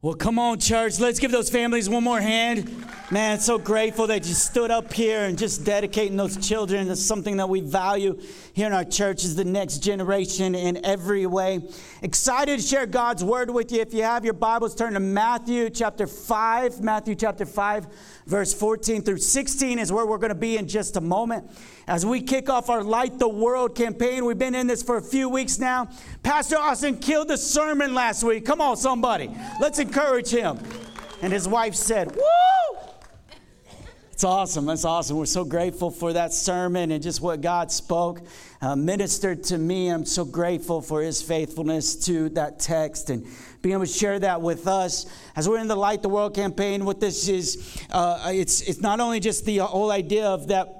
Well, come on, church. Let's give those families one more hand. Man, so grateful that you stood up here and just dedicating those children to something that we value here in our church is the next generation in every way. Excited to share God's word with you. If you have your Bibles, turn to Matthew chapter 5. Matthew chapter 5, verse 14 through 16 is where we're going to be in just a moment. As we kick off our Light the World campaign, we've been in this for a few weeks now. Pastor Austin killed the sermon last week. Come on, somebody. Let's encourage him. And his wife said, Woo! It's awesome. That's awesome. We're so grateful for that sermon and just what God spoke, uh, ministered to me. I'm so grateful for his faithfulness to that text and being able to share that with us as we're in the Light the World campaign. What this is, uh, it's, it's not only just the whole idea of that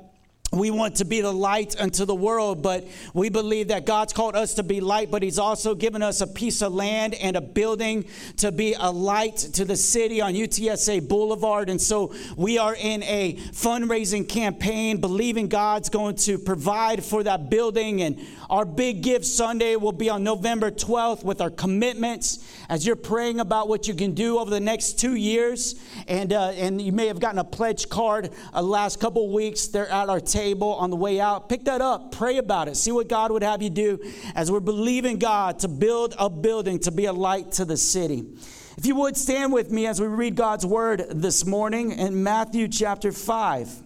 we want to be the light unto the world, but we believe that God's called us to be light, but He's also given us a piece of land and a building to be a light to the city on UTSA Boulevard. And so we are in a fundraising campaign, believing God's going to provide for that building. And our big gift Sunday will be on November 12th with our commitments as you're praying about what you can do over the next two years. And, uh, and you may have gotten a pledge card uh, last couple weeks. They're at our table table on the way out. Pick that up, pray about it, see what God would have you do as we're believing God to build a building to be a light to the city. If you would stand with me as we read God's word this morning in Matthew chapter 5.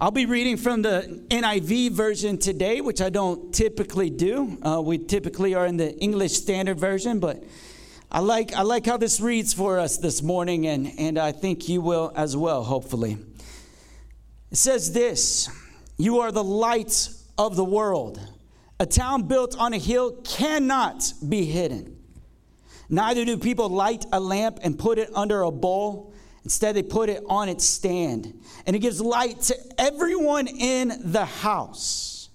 I'll be reading from the NIV version today, which I don't typically do. Uh, we typically are in the English Standard Version, but I like, I like how this reads for us this morning, and, and I think you will as well, hopefully. It says this You are the light of the world. A town built on a hill cannot be hidden. Neither do people light a lamp and put it under a bowl. Instead, they put it on its stand, and it gives light to everyone in the house.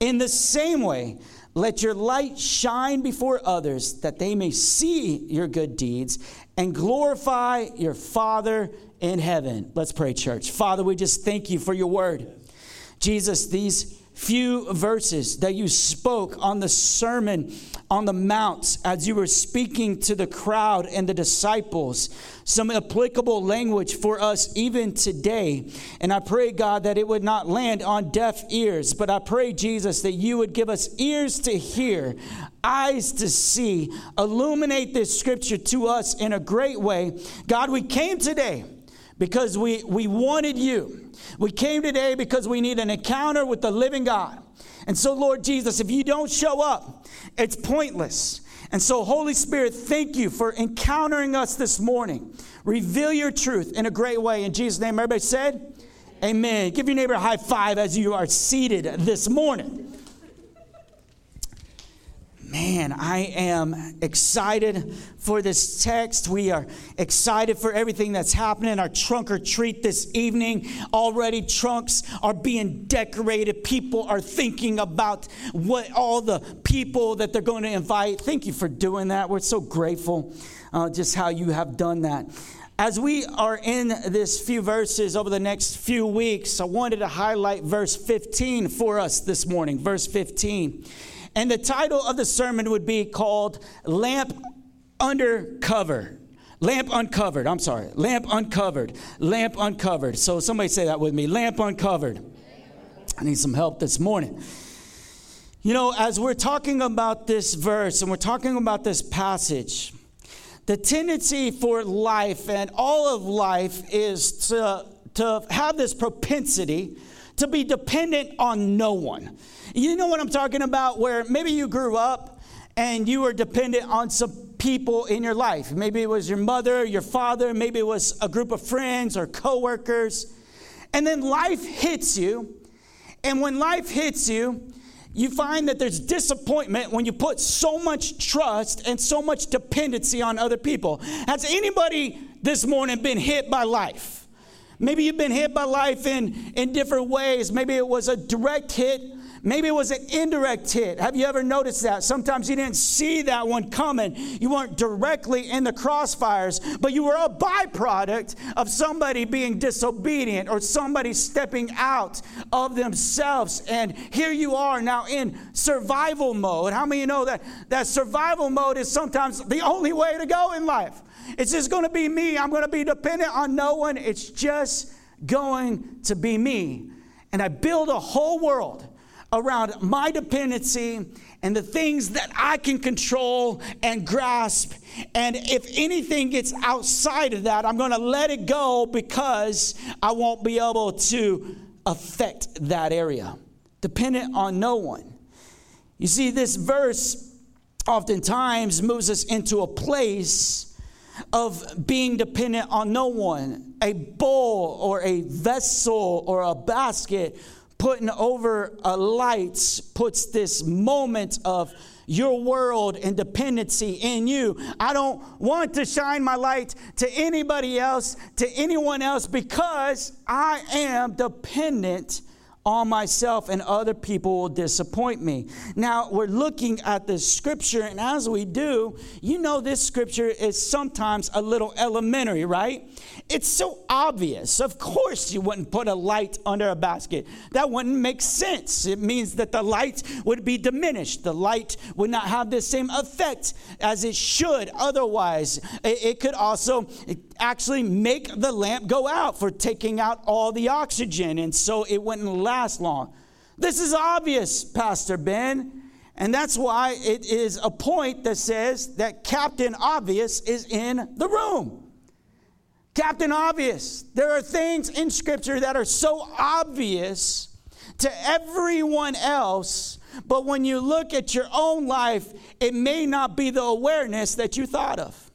In the same way, let your light shine before others that they may see your good deeds and glorify your Father in heaven. Let's pray, church. Father, we just thank you for your word. Jesus, these few verses that you spoke on the Sermon on the Mount as you were speaking to the crowd and the disciples, some applicable language for us even today. And I pray, God, that it would not land on deaf ears, but I pray, Jesus, that you would give us ears to hear, eyes to see, illuminate this scripture to us in a great way. God, we came today because we, we wanted you. We came today because we need an encounter with the living God. And so, Lord Jesus, if you don't show up, it's pointless. And so, Holy Spirit, thank you for encountering us this morning. Reveal your truth in a great way. In Jesus' name, everybody said, Amen. Give your neighbor a high five as you are seated this morning. Man, I am excited for this text. We are excited for everything that's happening. Our trunk or treat this evening. Already, trunks are being decorated. People are thinking about what all the people that they're going to invite. Thank you for doing that. We're so grateful uh, just how you have done that. As we are in this few verses over the next few weeks, I wanted to highlight verse 15 for us this morning. Verse 15. And the title of the sermon would be called Lamp Undercover. Lamp uncovered. I'm sorry. Lamp uncovered. Lamp uncovered. So somebody say that with me. Lamp uncovered. I need some help this morning. You know, as we're talking about this verse and we're talking about this passage, the tendency for life and all of life is to, to have this propensity to be dependent on no one. You know what I'm talking about? Where maybe you grew up and you were dependent on some people in your life. Maybe it was your mother, your father, maybe it was a group of friends or coworkers. And then life hits you. And when life hits you, you find that there's disappointment when you put so much trust and so much dependency on other people. Has anybody this morning been hit by life? Maybe you've been hit by life in, in different ways. Maybe it was a direct hit Maybe it was an indirect hit. Have you ever noticed that? Sometimes you didn't see that one coming. You weren't directly in the crossfires, but you were a byproduct of somebody being disobedient or somebody stepping out of themselves. And here you are now in survival mode. How many know that, that survival mode is sometimes the only way to go in life? It's just going to be me. I'm going to be dependent on no one. It's just going to be me. And I build a whole world around my dependency and the things that I can control and grasp. And if anything gets outside of that, I'm going to let it go because I won't be able to affect that area. Dependent on no one. You see, this verse oftentimes moves us into a place of being dependent on no one. A bowl or a vessel or a basket putting over a light puts this moment of your world and dependency in you. I don't want to shine my light to anybody else, to anyone else, because I am dependent on myself and other people will disappoint me. Now, we're looking at the scripture, and as we do, you know this scripture is sometimes a little elementary, right? It's so obvious. Of course, you wouldn't put a light under a basket. That wouldn't make sense. It means that the light would be diminished. The light would not have the same effect as it should otherwise. It, could also actually make the lamp go out for taking out all the oxygen, and so it wouldn't last long. This is obvious, Pastor Ben. And that's why it is a point that says that Captain Obvious is in the room. Captain Obvious. There are things in Scripture that are so obvious to everyone else, but when you look at your own life, it may not be the awareness that you thought of.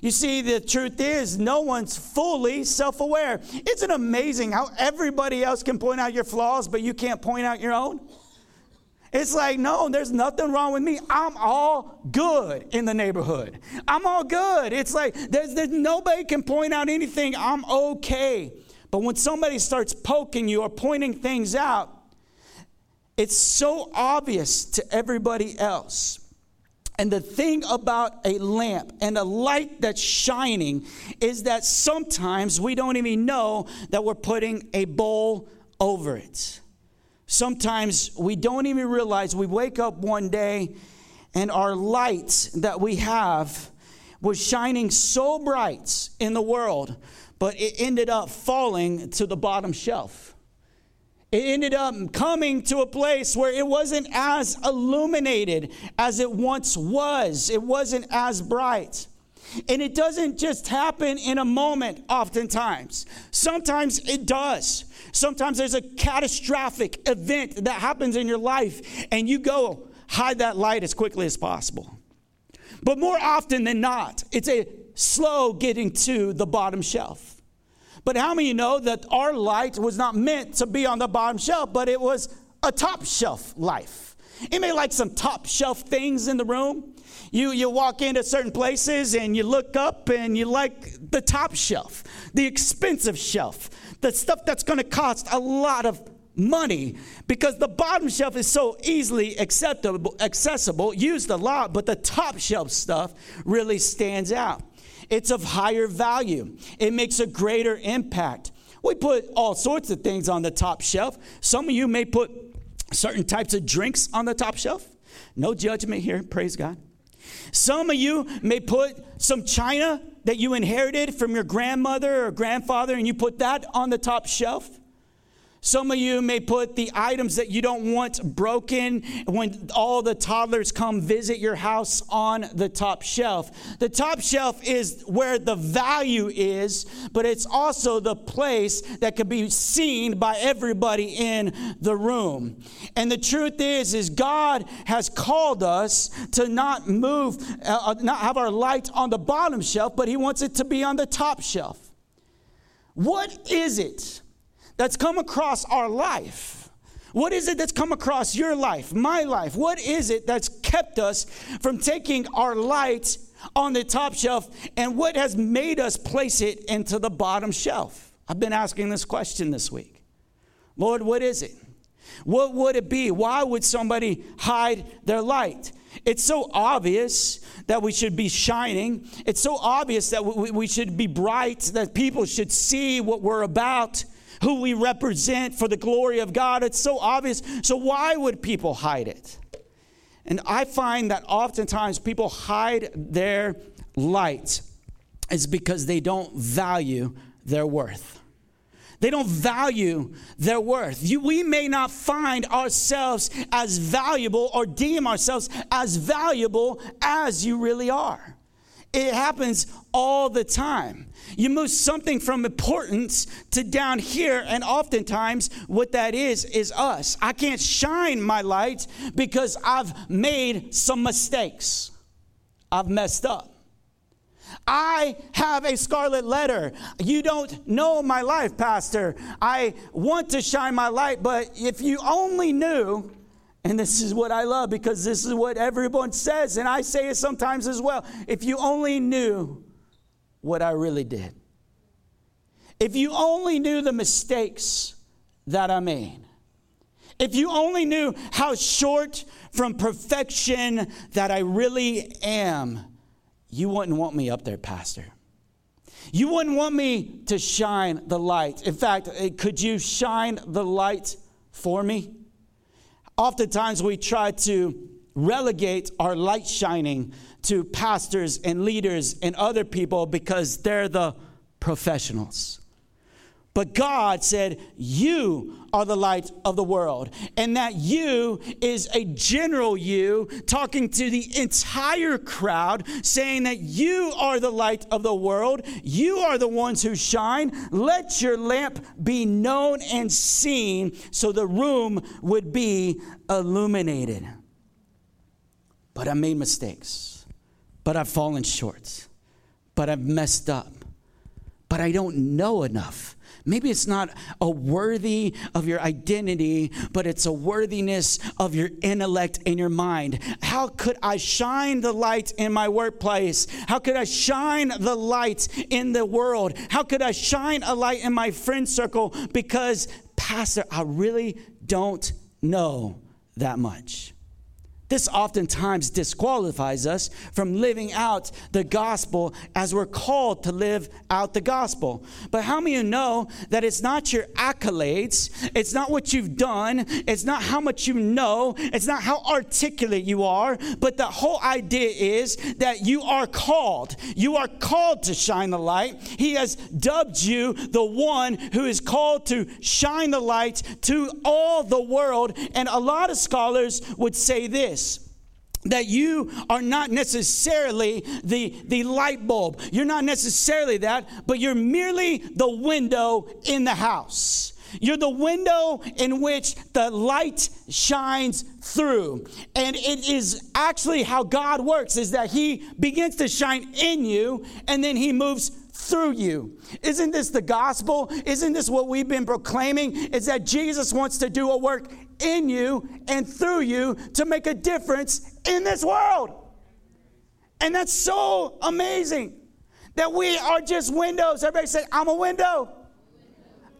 You see, the truth is, no one's fully self aware. Isn't amazing how everybody else can point out your flaws, but you can't point out your own? It's like, no, there's nothing wrong with me. I'm all good in the neighborhood. I'm all good. It's like, there's, there's nobody can point out anything. I'm okay. But when somebody starts poking you or pointing things out, it's so obvious to everybody else. And the thing about a lamp and a light that's shining is that sometimes we don't even know that we're putting a bowl over it. Sometimes we don't even realize we wake up one day and our light that we have was shining so bright in the world, but it ended up falling to the bottom shelf. It ended up coming to a place where it wasn't as illuminated as it once was. It wasn't as bright. And it doesn't just happen in a moment, oftentimes. Sometimes it does. Sometimes there's a catastrophic event that happens in your life, and you go hide that light as quickly as possible. But more often than not, it's a slow getting to the bottom shelf. But how many know that our light was not meant to be on the bottom shelf, but it was a top shelf life? May like some top shelf things in the room. You, you walk into certain places and you look up and you like the top shelf, the expensive shelf, the stuff that's going to cost a lot of money because the bottom shelf is so easily acceptable, accessible, used a lot, but the top shelf stuff really stands out. It's of higher value, it makes a greater impact. We put all sorts of things on the top shelf. Some of you may put certain types of drinks on the top shelf. No judgment here, praise God. Some of you may put some china that you inherited from your grandmother or grandfather and you put that on the top shelf. Some of you may put the items that you don't want broken when all the toddlers come visit your house on the top shelf. The top shelf is where the value is, but it's also the place that can be seen by everybody in the room. And the truth is is God has called us to not move uh, not have our light on the bottom shelf, but he wants it to be on the top shelf. What is it? That's come across our life? What is it that's come across your life, my life? What is it that's kept us from taking our light on the top shelf and what has made us place it into the bottom shelf? I've been asking this question this week. Lord, what is it? What would it be? Why would somebody hide their light? It's so obvious that we should be shining. It's so obvious that we should be bright, that people should see what we're about, who we represent for the glory of God. It's so obvious. So, why would people hide it? And I find that oftentimes people hide their light is because they don't value their worth. They don't value their worth. You, we may not find ourselves as valuable or deem ourselves as valuable as you really are. It happens all the time. You move something from importance to down here, and oftentimes what that is is us. I can't shine my light because I've made some mistakes, I've messed up. I have a scarlet letter. You don't know my life, Pastor. I want to shine my light, but if you only knew, and this is what I love because this is what everyone says, and I say it sometimes as well. If you only knew what I really did, if you only knew the mistakes that I made, if you only knew how short from perfection that I really am, you wouldn't want me up there, Pastor. You wouldn't want me to shine the light. In fact, eh, could you shine the light for me? Oftentimes we try to relegate our light shining to pastors and leaders and other people because they're the professionals. But God said, You are the light of the world. And that you is a general you talking to the entire crowd, saying that you are the light of the world. You are the ones who shine. Let your lamp be known and seen so the room would be illuminated. But I made mistakes, but I've fallen short, but I've messed up, but I don't know enough Maybe it's not a worthy of your identity, but it's a worthiness of your intellect and your mind. How could I shine the light in my workplace? How could I shine the light in the world? How could I shine a light in my friend circle? Because, Pastor, I really don't know that much. This oftentimes disqualifies us from living out the gospel as we're called to live out the gospel. But how many of you know that it's not your accolades, it's not what you've done, it's not how much you know, it's not how articulate you are, but the whole idea is that you are called. You are called to shine the light. He has dubbed you the one who is called to shine the light to all the world. And a lot of scholars would say this that you are not necessarily the, the light bulb. You're not necessarily that, but you're merely the window in the house. You're the window in which the light shines through. And it is actually how God works is that he begins to shine in you and then he moves through you. Isn't this the gospel? Isn't this what we've been proclaiming? Is that Jesus wants to do a work in you and through you to make a difference in this world. And that's so amazing that we are just windows. Everybody say, I'm a window.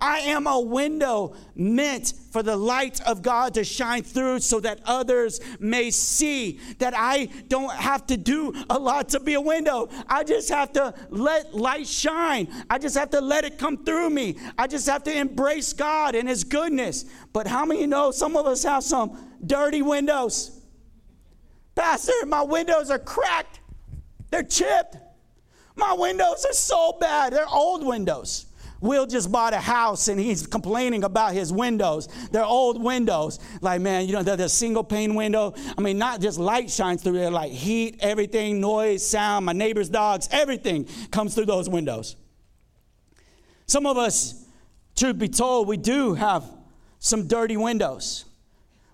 I am a window meant for the light of God to shine through so that others may see that I don't have to do a lot to be a window. I just have to let light shine. I just have to let it come through me. I just have to embrace God and His goodness. But how many know some of us have some dirty windows? Pastor, my windows are cracked, they're chipped. My windows are so bad, they're old windows. Will just bought a house and he's complaining about his windows. They're old windows. Like, man, you know, they're the single pane window. I mean, not just light shines through there, like heat, everything, noise, sound, my neighbor's dogs, everything comes through those windows. Some of us, truth be told, we do have some dirty windows.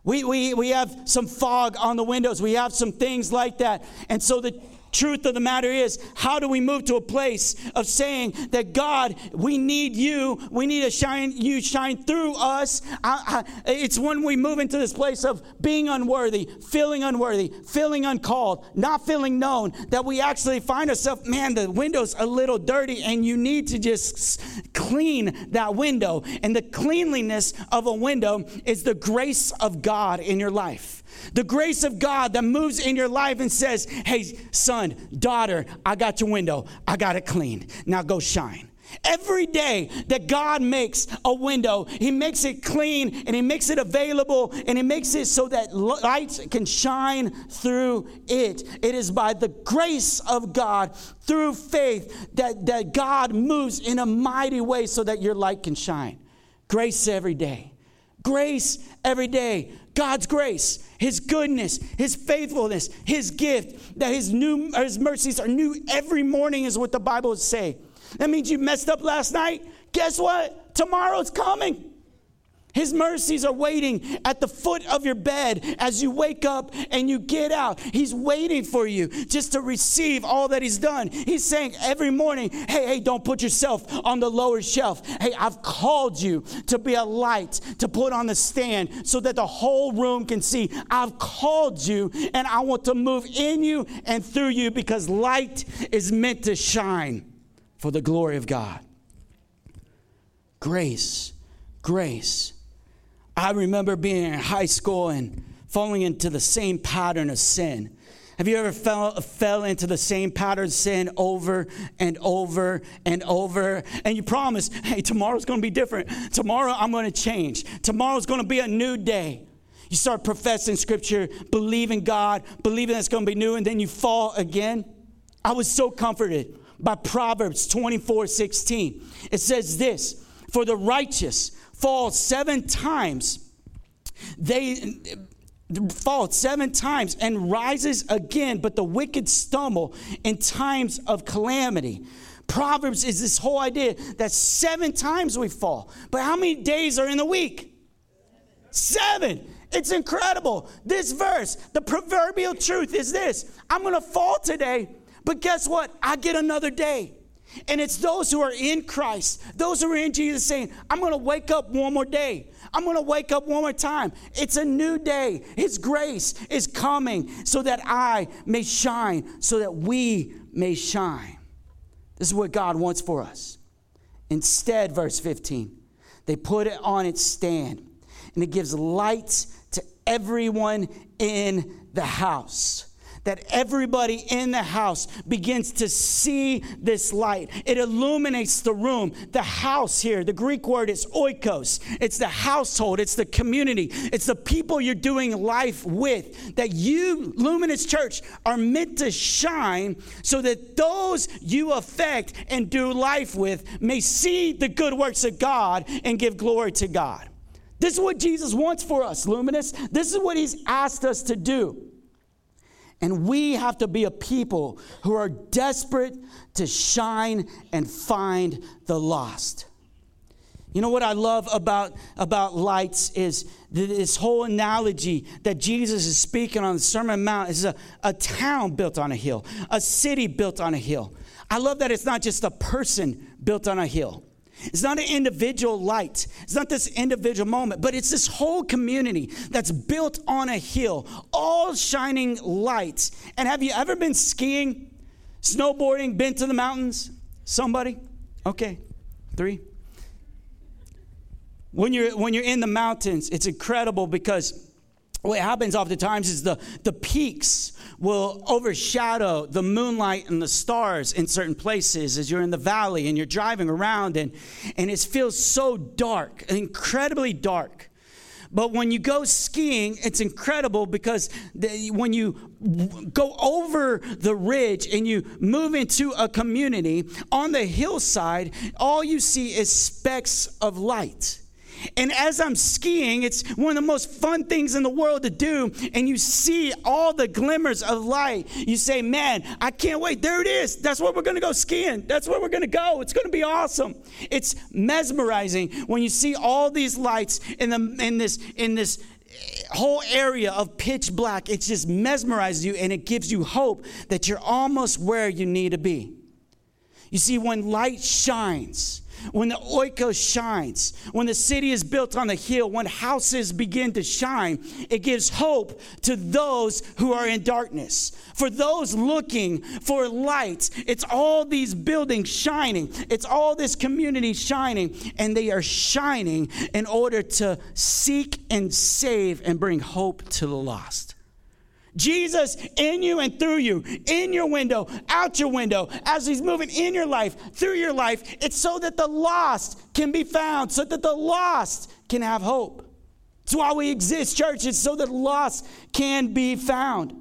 We, we, we have some fog on the windows. We have some things like that. And so the truth of the matter is, how do we move to a place of saying that God, we need you, we need to shine, you shine through us? I, I, it's when we move into this place of being unworthy, feeling unworthy, feeling uncalled, not feeling known, that we actually find ourselves, man, the window's a little dirty, and you need to just clean that window. And the cleanliness of a window is the grace of God in your life. The grace of God that moves in your life and says, Hey, son, daughter, I got your window. I got it clean. Now go shine. Every day that God makes a window, He makes it clean and He makes it available and He makes it so that light can shine through it. It is by the grace of God through faith that, that God moves in a mighty way so that your light can shine. Grace every day. Grace every day. God's grace, His goodness, His faithfulness, His gift, that His new His mercies are new every morning, is what the Bible would say. That means you messed up last night. Guess what? Tomorrow's coming. His mercies are waiting at the foot of your bed as you wake up and you get out. He's waiting for you just to receive all that He's done. He's saying every morning, hey, hey, don't put yourself on the lower shelf. Hey, I've called you to be a light to put on the stand so that the whole room can see. I've called you and I want to move in you and through you because light is meant to shine for the glory of God. Grace, grace I remember being in high school and falling into the same pattern of sin. Have you ever fell, fell into the same pattern of sin over and over and over? And you promise, hey, tomorrow's gonna be different. Tomorrow I'm gonna change. Tomorrow's gonna be a new day. You start professing scripture, believing God, believing it's gonna be new, and then you fall again. I was so comforted by Proverbs 24 16. It says this For the righteous fall seven times. They fall seven times and rises again, but the wicked stumble in times of calamity. Proverbs is this whole idea that seven times we fall. But how many days are in the week? Seven. It's incredible. This verse, the proverbial truth is this I'm going to fall today, but guess what? I get another day. And it's those who are in Christ, those who are in Jesus saying, I'm going to wake up one more day. I'm going to wake up one more time. It's a new day. His grace is coming so that I may shine, so that we may shine. This is what God wants for us. Instead, verse 15, they put it on its stand and it gives light to everyone in the house that everybody in the house begins to see this light. It illuminates the room. The house here, the Greek word is oikos. It's the household, it's the community, it's the people you're doing life with. That you, Luminous Church, are meant to shine so that those you affect and do life with may see the good works of God and give glory to God. This is what Jesus wants for us, Luminous. This is what He's asked us to do. And we have to be a people who are desperate to shine and find the lost. You know what I love about, about lights is this whole analogy that Jesus is speaking on the Sermon Mount is a, a town built on a hill, a city built on a hill. I love that it's not just a person built on a hill. It's not an individual light. It's not this individual moment, but it's this whole community that's built on a hill, all shining lights. And have you ever been skiing, snowboarding, been to the mountains? Somebody? Okay. Three. When you're when you're in the mountains, it's incredible because what happens oftentimes is the, the peaks will overshadow the moonlight and the stars in certain places as you're in the valley and you're driving around and, and it feels so dark, incredibly dark. But when you go skiing, it's incredible because the, when you go over the ridge and you move into a community on the hillside, all you see is specks of light. And as I'm skiing, it's one of the most fun things in the world to do. And you see all the glimmers of light. You say, Man, I can't wait. There it is. That's where we're going to go skiing. That's where we're going to go. It's going to be awesome. It's mesmerizing when you see all these lights in, the, in this, in this whole area of pitch black, it just mesmerizes you and it gives you hope that you're almost where you need to be. You see, when light shines, when the oikos shines, when the city is built on the hill, when houses begin to shine, it gives hope to those who are in darkness. For those looking for light, it's all these buildings shining, it's all this community shining, and they are shining in order to seek and save and bring hope to the lost. Jesus in you and through you, in your window, out your window, as He's moving in your life, through your life. It's so that the lost can be found, so that the lost can have hope. It's why we exist, church. It's so that lost can be found.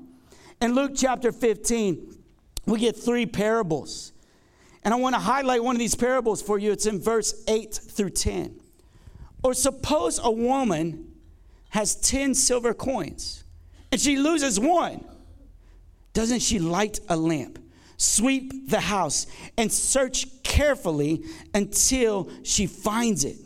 In Luke chapter 15, we get three parables. And I want to highlight one of these parables for you. It's in verse 8 through 10. Or suppose a woman has 10 silver coins and she loses one, doesn't she light a lamp, sweep the house, and search carefully until she finds it?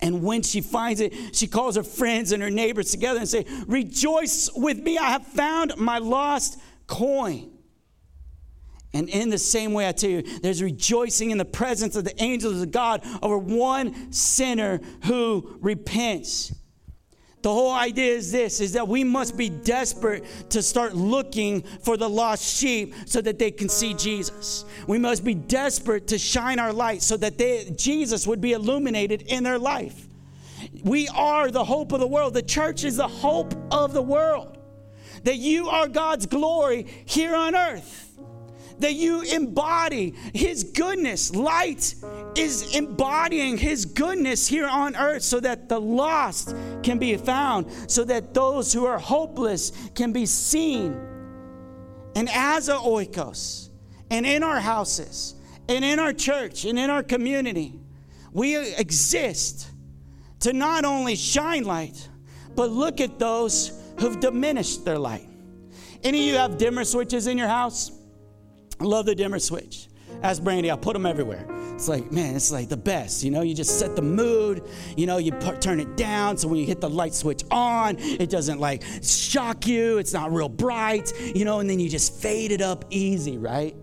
And when she finds it, she calls her friends and her neighbors together and say, "Rejoice with me, I have found my lost coin." And in the same way, I tell you, there's rejoicing in the presence of the angels of God over one sinner who repents. The whole idea is this is that we must be desperate to start looking for the lost sheep so that they can see Jesus. We must be desperate to shine our light so that they, Jesus would be illuminated in their life. We are the hope of the world. The church is the hope of the world. That you are God's glory here on earth that you embody His goodness. Light is embodying His goodness here on earth so that the lost can be found, so that those who are hopeless can be seen. And as a oikos, and in our houses, and in our church, and in our community, we exist to not only shine light, but look at those who've diminished their light. Any of you have dimmer switches in your house? I love the dimmer switch. Ask Brandy, I put them everywhere. It's like, man, it's like the best. You know, you just set the mood. You know, you put, turn it down so when you hit the light switch on, it doesn't like shock you. It's not real bright, you know, and then you just fade it up easy, right?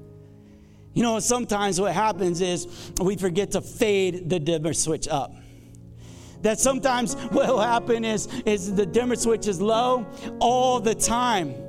You know, sometimes what happens is we forget to fade the dimmer switch up that sometimes what will happen is, is the dimmer switch is low all the time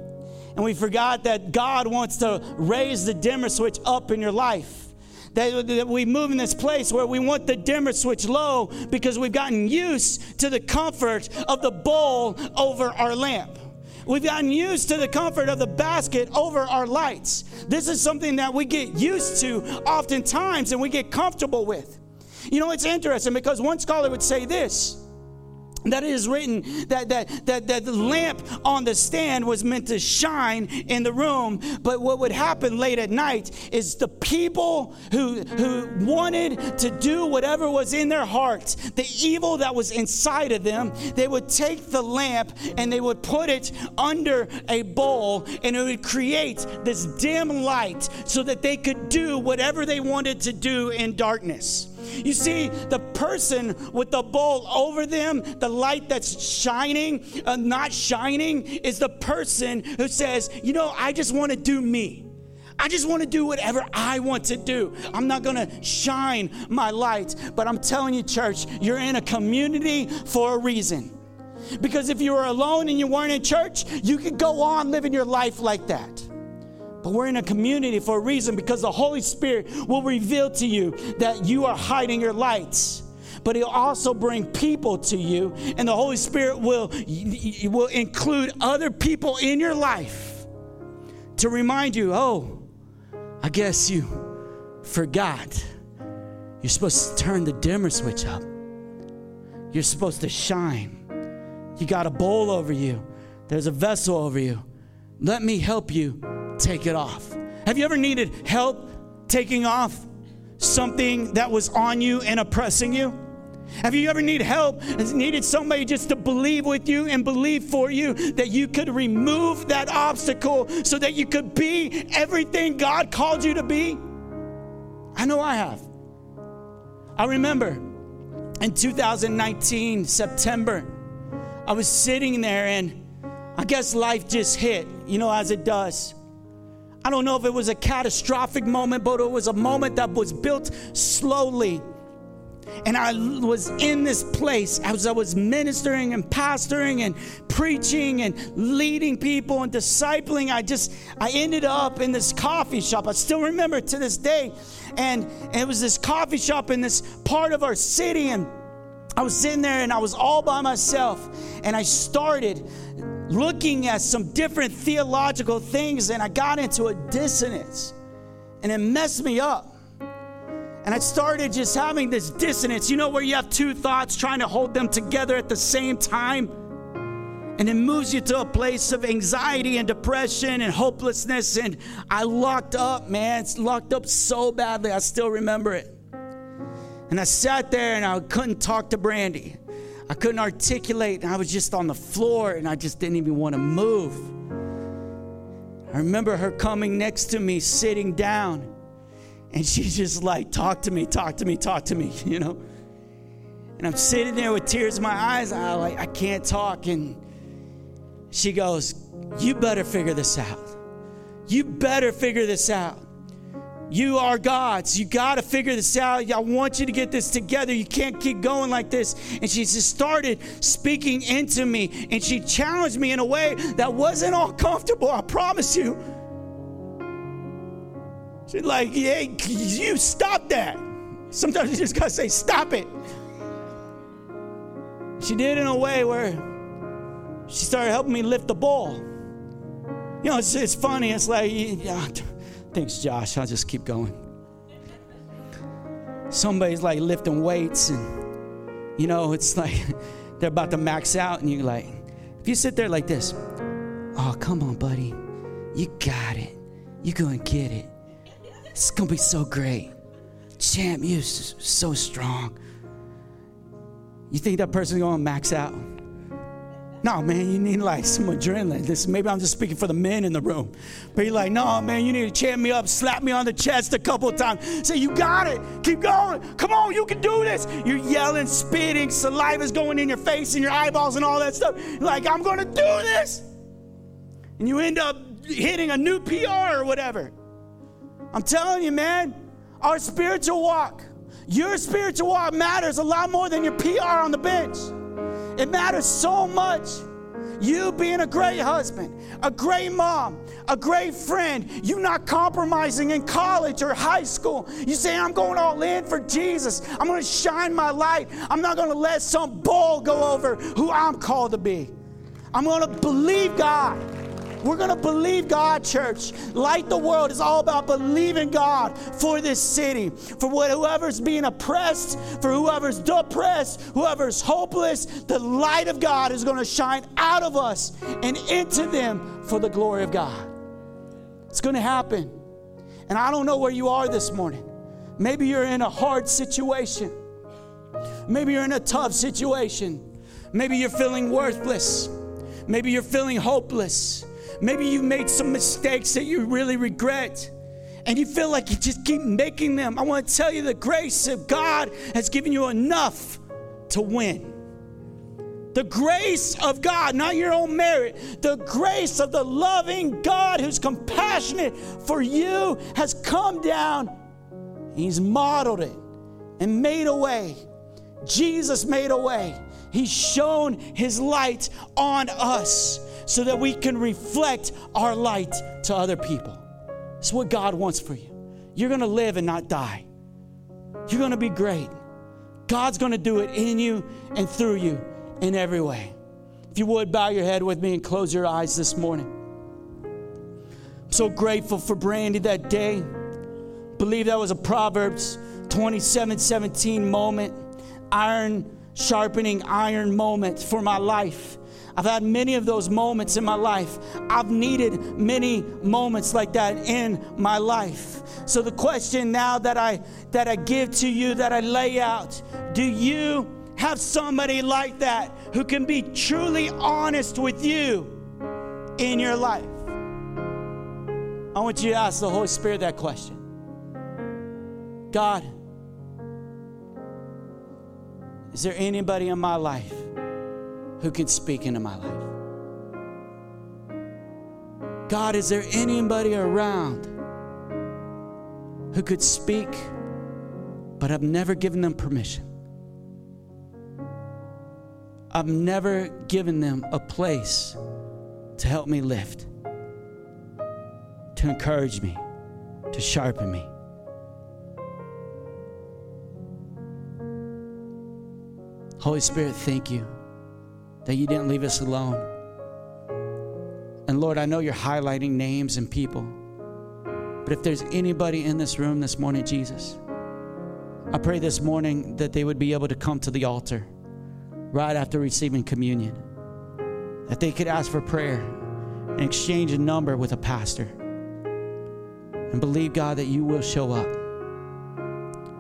and we forgot that God wants to raise the dimmer switch up in your life. That, that, we move in this place where we want the dimmer switch low because we've gotten used to the comfort of the bowl over our lamp. We've gotten used to the comfort of the basket over our lights. This is something that we get used to oftentimes and we get comfortable with. You know, it's interesting because one scholar would say this that it is written that, that, that, that the lamp on the stand was meant to shine in the room. But what would happen late at night is the people who, who wanted to do whatever was in their hearts, the evil that was inside of them, they would take the lamp and they would put it under a bowl and it would create this dim light so that they could do whatever they wanted to do in darkness. You see, the person with the bowl over them, the light that's shining, uh, not shining, is the person who says, You know, I just want to do me. I just want to do whatever I want to do. I'm not going to shine my light. But I'm telling you, church, you're in a community for a reason. Because if you were alone and you weren't in church, you could go on living your life like that. But we're in a community for a reason because the Holy Spirit will reveal to you that you are hiding your lights. But he'll also bring people to you, and the Holy Spirit will, will include other people in your life to remind you oh, I guess you forgot. You're supposed to turn the dimmer switch up. You're supposed to shine. You got a bowl over you, there's a vessel over you. Let me help you take it off. Have you ever needed help taking off something that was on you and oppressing you? Have you ever need help needed somebody just to believe with you and believe for you that you could remove that obstacle so that you could be everything God called you to be? I know I have. I remember in 2019, September, I was sitting there and I guess life just hit, you know, as it does. I don't know if it was a catastrophic moment, but it was a moment that was built slowly. And I was in this place as I was ministering and pastoring and preaching and leading people and discipling. I just, I ended up in this coffee shop. I still remember to this day. And, and it was this coffee shop in this part of our city. And I was sitting there and I was all by myself. And I started looking at some different theological things and I got into a dissonance and it messed me up. And I started just having this dissonance, you know, where you have two thoughts trying to hold them together at the same time. And it moves you to a place of anxiety and depression and hopelessness. And I locked up, man. It's locked up so badly. I still remember it. And I sat there and I couldn't talk to Brandy. I couldn't articulate, I was just on the floor and I just didn't even want to move. I remember her coming next to me, sitting down, and she just like, Talk to me, talk to me, talk to me, you know? And I'm sitting there with tears in my eyes. I like, I can't talk. And she goes, You better figure this out. You better figure this out. You are God's. You got to figure this out. I want you to get this together. You can't keep going like this. And she just started speaking into me and she challenged me in a way that wasn't all comfortable, I promise you. She's like, yeah, you stop that. Sometimes you just got to say, stop it. She did in a way where she started helping me lift the ball. You know, it's, it's funny. It's like, yeah, Thanks, Josh. I'll just keep going. Somebody's like lifting weights, and you know, it's like they're about to max out, and you're like, if you sit there like this, oh, come on, buddy. You got it. You're going to get it. It's going to be so great. Champ, you're so strong. You think that person's going to max out? No, man, you need like some adrenaline. This maybe I'm just speaking for the men in the room. But you're like, no, man, you need to cheer me up, slap me on the chest a couple times. Say, you got it. Keep going. Come on, you can do this. You're yelling, spitting, saliva's going in your face and your eyeballs and all that stuff. You're like, I'm gonna do this. And you end up hitting a new PR or whatever. I'm telling you, man, our spiritual walk, your spiritual walk matters a lot more than your PR on the bench. It matters so much. You being a great husband, a great mom, a great friend, you not compromising in college or high school. You say, I'm going all in for Jesus. I'm going to shine my light. I'm not going to let some bull go over who I'm called to be. I'm going to believe God. We're going to believe God, church. Light the world is all about believing God for this city, for whoever's being oppressed, for whoever's depressed, whoever's hopeless. The light of God is going to shine out of us and into them for the glory of God. It's going to happen. And I don't know where you are this morning. Maybe you're in a hard situation. Maybe you're in a tough situation. Maybe you're feeling worthless. Maybe you're feeling hopeless. Maybe you made some mistakes that you really regret and you feel like you just keep making them. I want to tell you the grace of God has given you enough to win. The grace of God, not your own merit, the grace of the loving God who's compassionate for you has come down. He's modeled it and made a way. Jesus made a way. He's shown his light on us so that we can reflect our light to other people. It's what God wants for you. You're going to live and not die. You're going to be great. God's going to do it in you and through you in every way. If you would, bow your head with me and close your eyes this morning. I'm so grateful for Brandy that day. Believe that was a Proverbs 27 17 moment, iron sharpening iron moment for my life. I've had many of those moments in my life. I've needed many moments like that in my life. So the question now that I that I give to you that I lay out, do you have somebody like that who can be truly honest with you in your life? I want you to ask the Holy Spirit that question. God, is there anybody in my life who could speak into my life. God, is there anybody around who could speak, but I've never given them permission? I've never given them a place to help me lift, to encourage me, to sharpen me. Holy Spirit, thank you that you didn't leave us alone. And Lord, I know you're highlighting names and people. But if there's anybody in this room this morning, Jesus, I pray this morning that they would be able to come to the altar right after receiving communion, that they could ask for prayer and exchange a number with a pastor and believe, God, that you will show up.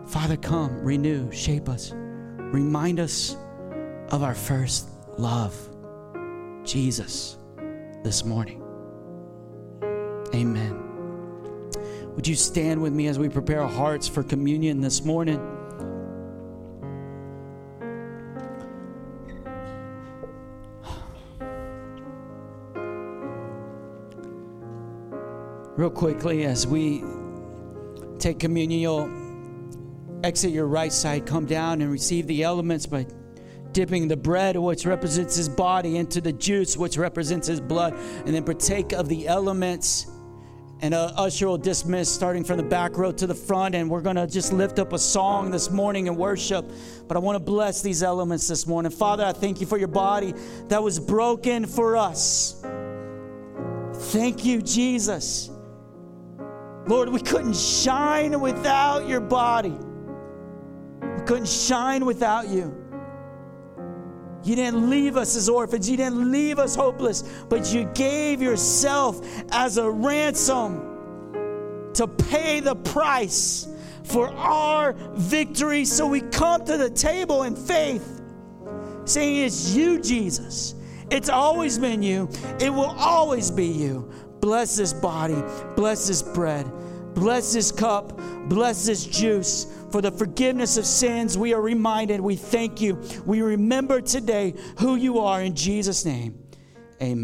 Father, come, renew, shape us, remind us of our first love, Jesus this morning. Amen. Would you stand with me as we prepare our hearts for communion this morning? Real quickly, as we take communion, you'll exit your right side, come down and receive the elements by dipping the bread, which represents his body, into the juice, which represents his blood, and then partake of the elements. And uh, usher will dismiss starting from the back row to the front, and we're going to just lift up a song this morning in worship. But I want to bless these elements this morning. Father, I thank you for your body that was broken for us. Thank you, Jesus. Lord, we couldn't shine without your body. We couldn't shine without you. You didn't leave us as orphans. You didn't leave us hopeless, but you gave yourself as a ransom to pay the price for our victory. So we come to the table in faith, saying, It's you, Jesus. It's always been you, it will always be you. Bless this body, bless this bread, bless this cup, bless this juice for the forgiveness of sins. We are reminded, we thank you. We remember today who you are in Jesus' name.